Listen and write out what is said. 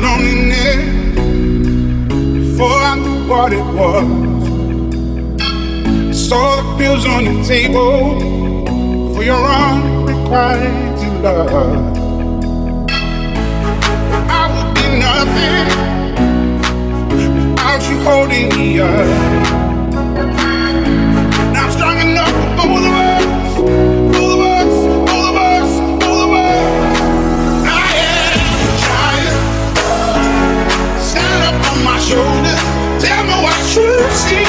loneliness before I knew what it was. I saw the pills on the table for your unrequited love. I would be nothing shoulders. Tell me what you see.